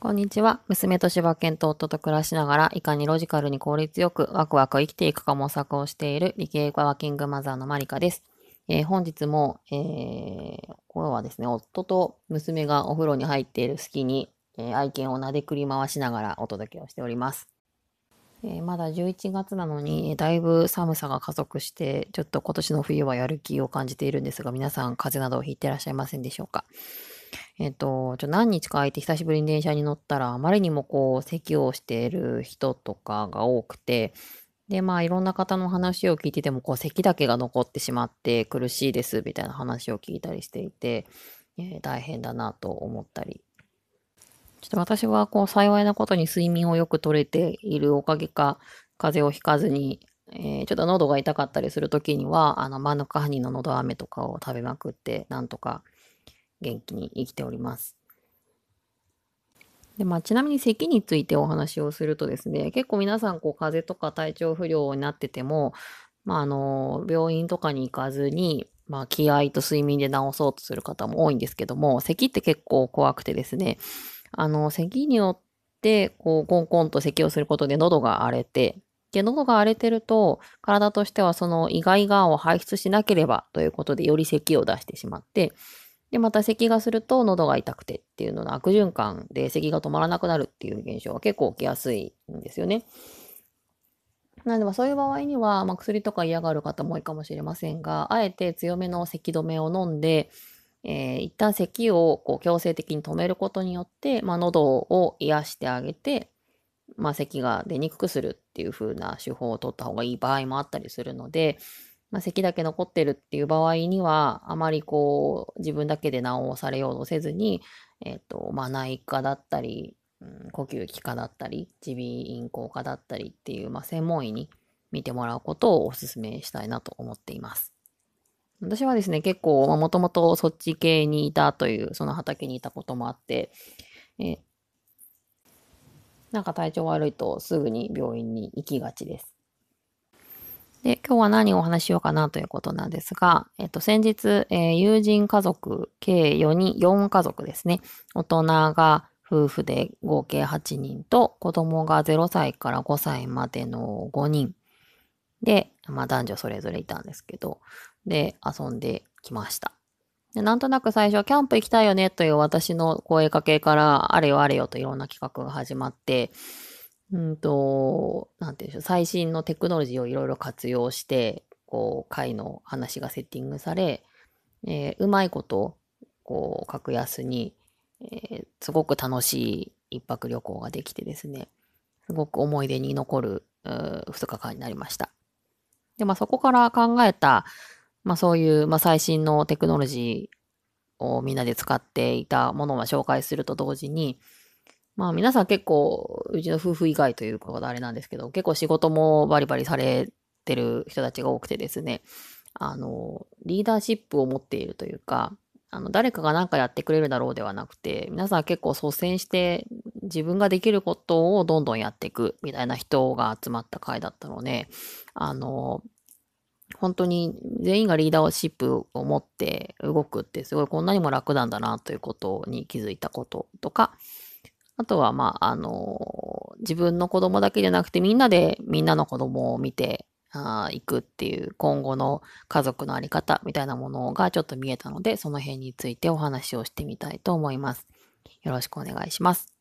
こんにちは。娘と柴犬と夫と暮らしながら、いかにロジカルに効率よくワクワク生きていくか模索をしている理系ワーキングマザーのマリカです。えー本日も、えー、これはですね、夫と娘がお風呂に入っている隙に、えー愛犬を撫でくり回しながらお届けをしております。えーまだ11月なのに、だいぶ寒さが加速して、ちょっと今年の冬はやる気を感じているんですが、皆さん風邪などをひいていらっしゃいませんでしょうか？えっと、ちょ何日か空いて久しぶりに電車に乗ったら、あまりにもこう、咳をしている人とかが多くて、で、まあ、いろんな方の話を聞いてても、こう、咳だけが残ってしまって苦しいです、みたいな話を聞いたりしていて、えー大変だなと思ったり。ちょっと私は、こう、幸いなことに睡眠をよく取れているおかげか、風邪をひかずに、えーちょっと喉が痛かったりするときには、あの、マヌカハニの喉飴とかを食べまくって、なんとか元気に生きております。で、まあ、ちなみに咳についてお話をするとですね、結構皆さん、こう、風邪とか体調不良になってても、まあ、あの、病院とかに行かずに、まあ、気合と睡眠で治そうとする方も多いんですけども、咳って結構怖くてですね、あの、咳によって、こう、コンコンと咳をすることで喉が荒れて、で、喉が荒れてると、体としてはそのイガイガを排出しなければということで、より咳を出してしまって、で、また咳がすると喉が痛くてっていうのの悪循環で咳が止まらなくなるっていう現象が結構起きやすいんですよね。なので、そういう場合には、まあ、薬とか嫌がる方も多いかもしれませんが、あえて強めの咳止めを飲んで、えー一旦咳をこう強制的に止めることによって、まあ、喉を癒してあげて、まあ、咳が出にくくするっていう風な手法を取った方がいい場合もあったりするので、まあ、咳だけ残ってるっていう場合には、あまりこう、自分だけで治されようとせずに、えっ、と、まあ、内科だったり、うん呼吸器科だったり、耳鼻咽喉科だったりっていう、まあ、専門医に見てもらうことをお勧めしたいなと思っています。私はですね、結構、もともとそっち系にいたという、その畑にいたこともあって、えなんか体調悪いとすぐに病院に行きがちです。で、今日は何をお話ししようかなということなんですが、えっと、先日、えー友人家族計4人、4家族ですね。大人が夫婦で合計8人と、子供が0歳から5歳までの5人で、まあ男女それぞれいたんですけど、で、遊んできました。でなんとなく最初、キャンプ行きたいよねという私の声かけから、あれよあれよといろんな企画が始まって、うんと、なんていうんでしょう、最新のテクノロジーをいろいろ活用して、こう、会の話がセッティングされ、えーうまいこと、こう、格安に、えーすごく楽しい一泊旅行ができてですね、すごく思い出に残る、う2日間になりました。で、まあそこから考えた、まあそういう、まあ最新のテクノロジーをみんなで使っていたものを紹介すると同時に、まあ皆さん結構、うちの夫婦以外ということであれなんですけど、結構仕事もバリバリされてる人たちが多くてですね、あの、リーダーシップを持っているというか、あの、誰かが何かやってくれるだろうではなくて、皆さん結構率先して自分ができることをどんどんやっていくみたいな人が集まった会だったので、あの、本当に全員がリーダーシップを持って動くってすごいこんなにも楽なんだなということに気づいたこととか、あとは、まあ、あの、自分の子供だけじゃなくてみんなでみんなの子供を見てあーいくっていう今後の家族のあり方みたいなものがちょっと見えたので、その辺についてお話をしてみたいと思います。よろしくお願いします。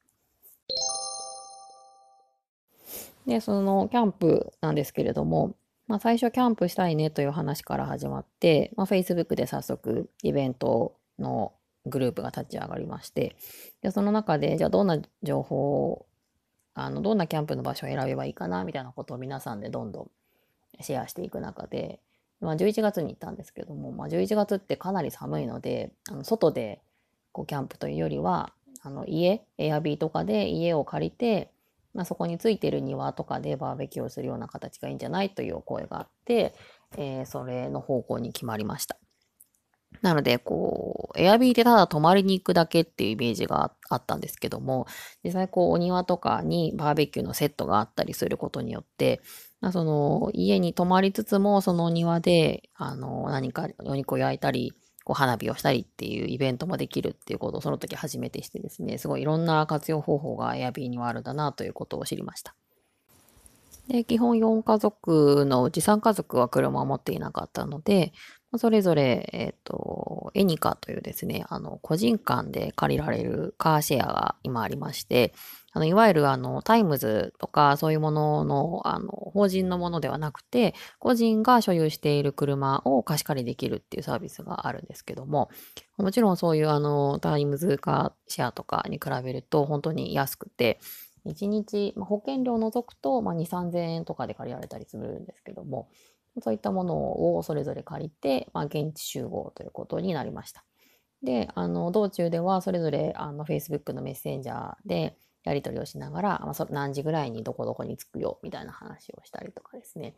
で、そのキャンプなんですけれども、まあ、最初キャンプしたいねという話から始まって、まあ、Facebook で早速イベントのグループが立ち上がりまして、でその中で、じゃあどんな情報を、あの、どんなキャンプの場所を選べばいいかなみたいなことを皆さんでどんどんシェアしていく中で、まあ、11月に行ったんですけども、まあ、11月ってかなり寒いので、あの外でこうキャンプというよりは、あの家、エアビーとかで家を借りて、まあ、そこについてる庭とかでバーベキューをするような形がいいんじゃないという声があって、えーそれの方向に決まりました。なので、こう、エアビーでただ泊まりに行くだけっていうイメージがあったんですけども、実際こう、お庭とかにバーベキューのセットがあったりすることによって、まあその、家に泊まりつつも、そのお庭で、あの、何かお肉を焼いたり、こう花火をしたりっていうイベントもできるっていうことをその時初めてしてですね、すごいいろんな活用方法が Airb にはあるんだなということを知りました。で、基本4家族のうち3家族は車を持っていなかったので、それぞれ、えっ、ー、と、 Anyca というですね、あの、個人間で借りられるカーシェアが今ありまして、あの、いわゆるあの、タイムズとかそういうものの、あの、法人のものではなくて、個人が所有している車を貸し借りできるっていうサービスがあるんですけども、もちろんそういうあの、タイムズカーシェアとかに比べると本当に安くて、1日、まあ、保険料を除くと、まあ、2、3000円とかで借りられたりするんですけども、そういったものをそれぞれ借りて、まあ、現地集合ということになりました。で、あの、道中ではそれぞれあの Facebook のメッセンジャーで、やり取りをしながら、まあ、何時ぐらいにどこどこに着くよみたいな話をしたりとかですね。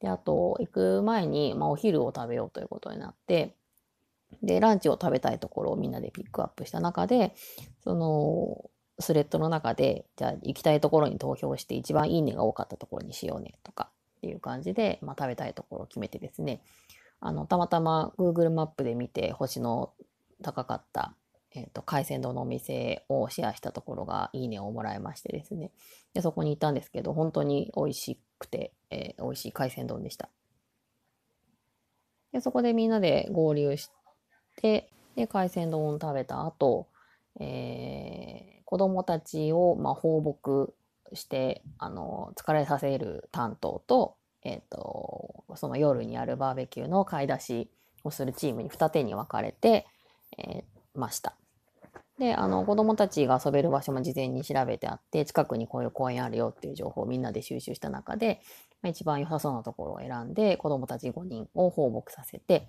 で、あと、行く前に、まあ、お昼を食べようということになって、で、ランチを食べたいところをみんなでピックアップした中で、その、スレッドの中で、じゃあ行きたいところに投票して一番いいねが多かったところにしようねとかっていう感じで、まあ、食べたいところを決めてですね、あの、たまたま Google マップで見て星の高かったえっ、ー、と、海鮮丼のお店をシェアしたところがいいねをもらいましてですね。で、そこに行ったんですけど、本当に美味しくて、えー、美味しい海鮮丼でした。で、そこでみんなで合流して、で、海鮮丼を食べた後、えー、子供たちを、まあ、放牧して、あの、疲れさせる担当と、えっ、ー、と、その夜にあるバーベキューの買い出しをするチームに二手に分かれて、えー、ました。で、あの、子供たちが遊べる場所も事前に調べてあって、近くにこういう公園あるよっていう情報をみんなで収集した中で、まあ、一番良さそうなところを選んで、子供たち5人を放牧させて、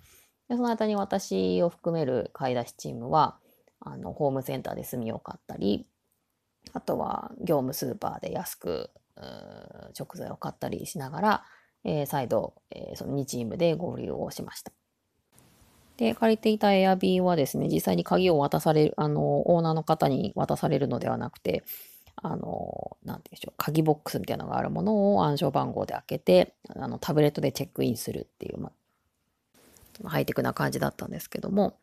でその間に私を含める買い出しチームは、あの、ホームセンターで炭を買ったり、あとは業務スーパーで安く、食材を買ったりしながら、えー、再度、えー、その2チームで合流をしました。で、借りていたエアビーはですね、実際に鍵を渡される、あの、オーナーの方に渡されるのではなくて、あの、なんていうんでしょう、鍵ボックスみたいなのがあるものを暗証番号で開けて、あの、タブレットでチェックインするっていう、まあ、ハイテクな感じだったんですけども、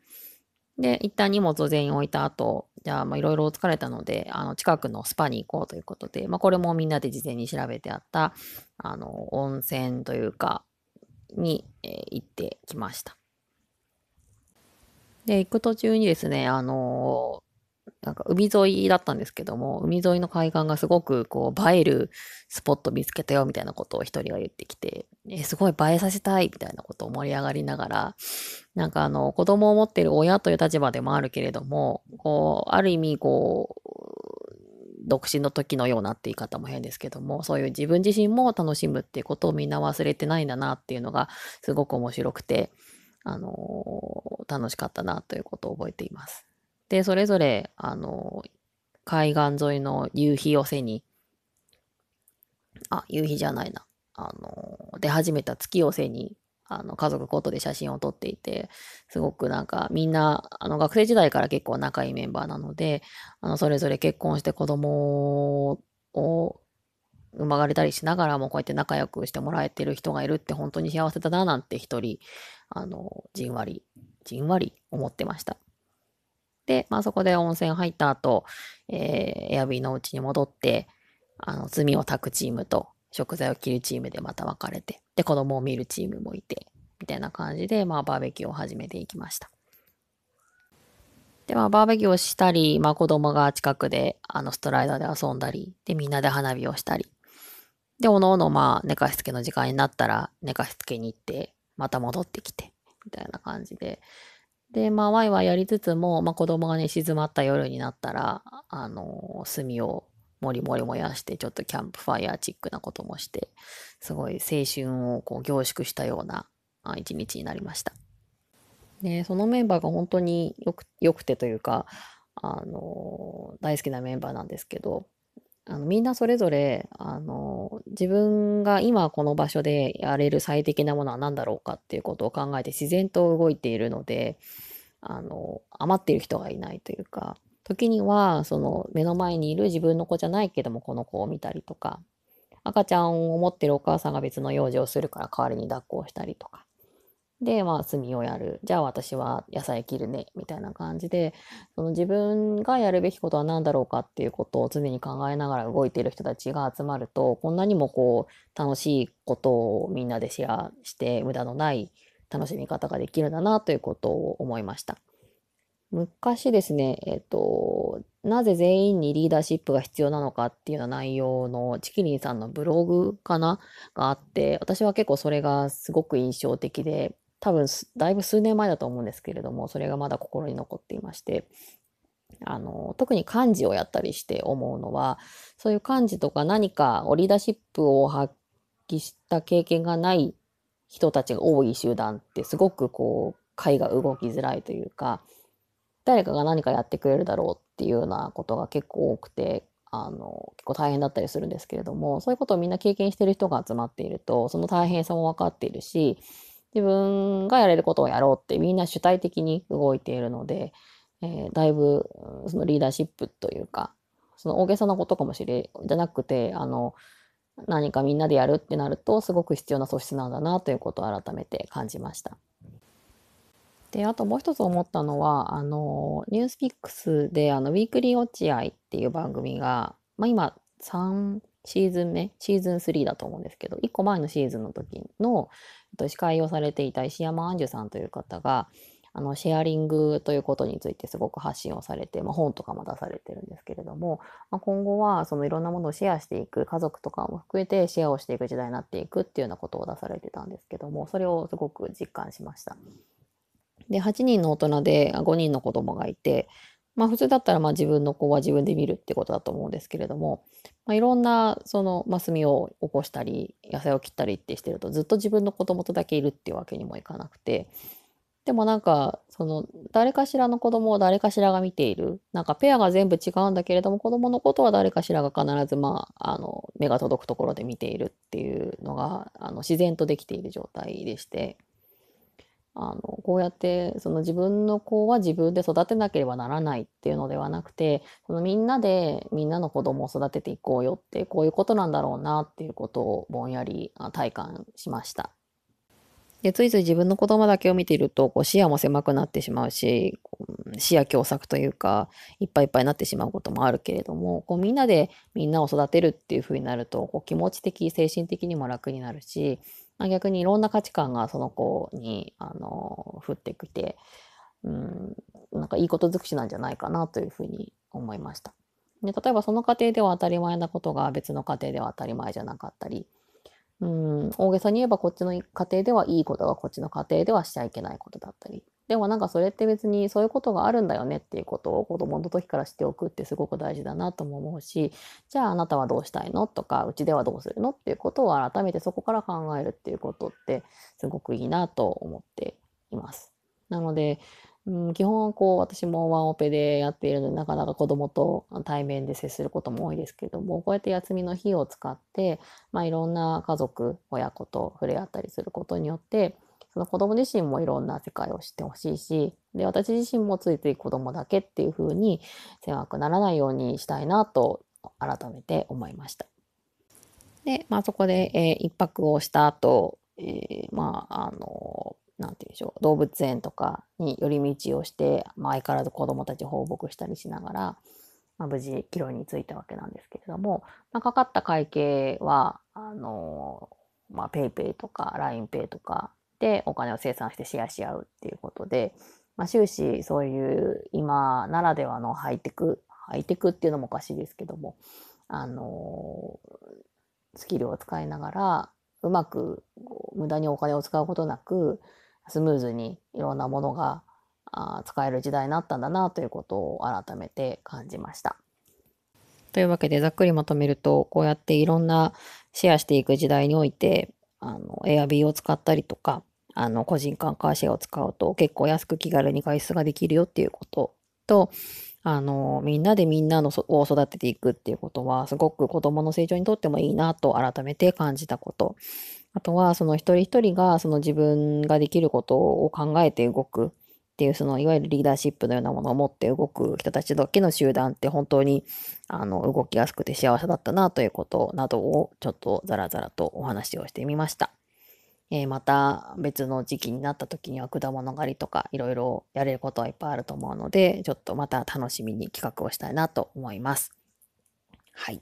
で、一旦荷物を全員置いた後、じゃあ、ま、いろいろ疲れたので、あの、近くのスパに行こうということで、まあ、これもみんなで事前に調べてあった、あの、温泉というか、に、えー、行ってきました。で、行く途中にですね、あのなんか海沿いだったんですけども、海沿いの海岸がすごくこう映えるスポット見つけたよみたいなことを一人が言ってきて、えすごい映えさせたいみたいなことを盛り上がりながら、なんかあの子供を持ってる親という立場でもあるけれども、こう、ある意味こう、独身の時のようなって言い方も変ですけども、そういう自分自身も楽しむっていうことをみんな忘れてないんだなっていうのがすごく面白くて、あの楽しかったなということを覚えています。で、それぞれ、あの海岸沿いの夕日を背に、あ、夕日じゃないな。あの出始めた月を背に、あの、家族ごとで写真を撮っていて、すごくなんかみんな、あの、学生時代から結構仲いいメンバーなので、あの、それぞれ結婚して子供を生まれたりしながらもこうやって仲良くしてもらえてる人がいるって本当に幸せだななんて一人、あの、じんわり、じんわり思ってました。で、まあそこで温泉入った後、えー、エアビーのうちに戻って、あの、炭を炊くチームと食材を切るチームでまた分かれて、で、子供を見るチームもいて、みたいな感じで、まあバーベキューを始めていきました。で、まあ、バーベキューをしたり、まあ、子供が近くで、あの、ストライダーで遊んだり、で、みんなで花火をしたり、で、おのおの、まあ、寝かしつけの時間になったら、寝かしつけに行って、また戻ってきて、みたいな感じで。で、まあ、ワイワイやりつつも、まあ、子供がね、静まった夜になったら、あの、炭をもりもり燃やして、ちょっとキャンプファイヤーチックなこともして、すごい青春をこう凝縮したような一日になりました。で、そのメンバーが本当によく、よくてというか、あの、大好きなメンバーなんですけど、あのみんなそれぞれあの自分が今この場所でやれる最適なものは何だろうかっていうことを考えて自然と動いているのであの余っている人がいないというか時にはその目の前にいる自分の子じゃないけどもこの子を見たりとか赤ちゃんを持ってるお母さんが別の用事をするから代わりに抱っこをしたりとかで、まあ、炭をやる。じゃあ私は野菜切るね。みたいな感じで、その自分がやるべきことは何だろうかっていうことを常に考えながら動いている人たちが集まると、こんなにもこう、楽しいことをみんなでシェアして、無駄のない楽しみ方ができるんだなということを思いました。昔ですね、えっ、と、なぜ全員にリーダーシップが必要なのかっていうような内容のチキリンさんのブログかながあって、私は結構それがすごく印象的で、多分だいぶ数年前だと思うんですけれども、それがまだ心に残っていまして、あの、特に漢字をやったりして思うのは、そういう漢字とか何かリーダーシップを発揮した経験がない人たちが多い集団ってすごくこう、会が動きづらいというか、誰かが何かやってくれるだろうっていうようなことが結構多くて、あの、結構大変だったりするんですけれども、そういうことをみんな経験してる人が集まっていると、その大変さも分かっているし、自分がやれることをやろうってみんな主体的に動いているので、えー、だいぶそのリーダーシップというか、その大げさなことかもしれ、じゃなくて、あの、何かみんなでやるってなると、すごく必要な素質なんだなということを改めて感じました。で、あともう一つ思ったのは、あの、ニュースピックスで、あの、ウィークリー落合っていう番組が、まあ今、3シーズン目、シーズン3だと思うんですけど、1個前のシーズンの時の、司会をされていた石山杏樹さんという方が、あのシェアリングということについてすごく発信をされて、まあ、本とかも出されてるんですけれども、まあ、今後はそのいろんなものをシェアしていく家族とかも含めてシェアをしていく時代になっていくっていうようなことを出されてたんですけどもそれをすごく実感しました。で8人の大人で5人の子供がいてまあ普通だったらまあ自分の子は自分で見るってことだと思うんですけれども、まあ、いろんなその、まあ、炭を起こしたり野菜を切ったりってしてるとずっと自分の子供とだけいるっていうわけにもいかなくてでもなんかその誰かしらの子供を誰かしらが見ているなんかペアが全部違うんだけれども子供のことは誰かしらが必ずまああの目が届くところで見ているっていうのがあの自然とできている状態でして。あのこうやってその自分の子は自分で育てなければならないっていうのではなくてそのみんなでみんなの子供を育てていこうよってこういうことなんだろうなっていうことをぼんやり体感しました。でついつい自分の子供だけを見ているとこう視野も狭くなってしまうし視野狭窄というかいっぱいいっぱいになってしまうこともあるけれどもこうみんなでみんなを育てるっていうふうになるとこう気持ち的精神的にも楽になるしまあ、逆にいろんな価値観がその子に、あの、降ってきて、うん、なんかいいこと尽くしなんじゃないかなというふうに思いました。で例えばその家庭では当たり前なことが別の家庭では当たり前じゃなかったり、うん、大げさに言えばこっちの家庭ではいいことがこっちの家庭ではしちゃいけないことだったり。でもなんかそれって別にそういうことがあるんだよねっていうことを子供の時から知っておくってすごく大事だなとも思うし、じゃああなたはどうしたいの？とか、うちではどうするの？っていうことを改めてそこから考えるっていうことってすごくいいなと思っています。なので、うん、基本はこう私もワンオペでやっているのでなかなか子供と対面で接することも多いですけどもこうやって休みの日を使って、まあ、いろんな家族親子と触れ合ったりすることによってその子供自身もいろんな世界を知ってほしいしで私自身もついつい子供だけっていうふうに狭くならないようにしたいなと改めて思いました。で、まあ、そこで、えー、一泊をした後、えー、まああのなんて言うでしょう、動物園とかに寄り道をして、まあ、相変わらず子供たち放牧したりしながら、まあ、無事、帰路に着いたわけなんですけれども、まあ、かかった会計は、あの、まあ、PayPay とか LINEPay とかでお金を生産してシェアし合うっていうことで、まあ、終始そういう今ならではのハイテク、ハイテクっていうのもおかしいですけども、あの、スキルを使いながら、うまく無駄にお金を使うことなく、スムーズにいろんなものがあ使える時代になったんだなということを改めて感じました。というわけでざっくりまとめるとこうやっていろんなシェアしていく時代においてあの Airb を使ったりとかあの個人間カーシェアを使うと結構安く気軽に外出ができるよっていうこととあのみんなでみんなのを育てていくっていうことはすごく子どもの成長にとってもいいなと改めて感じたことあとは、その一人一人がその自分ができることを考えて動くっていう、そのいわゆるリーダーシップのようなものを持って動く人たちだけの集団って本当にあの動きやすくて幸せだったなということなどをちょっとザラザラとお話をしてみました。えーまた別の時期になった時には果物狩りとかいろいろやれることはいっぱいあると思うので、ちょっとまた楽しみに企画をしたいなと思います。はい。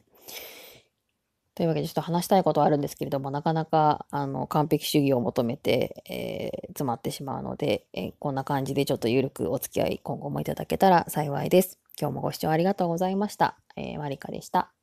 というわけでちょっと話したいことはあるんですけれども、なかなかあの完璧主義を求めて、えー詰まってしまうので、えーこんな感じでちょっとゆるくお付き合い今後もいただけたら幸いです。今日もご視聴ありがとうございました。えーマリカでした。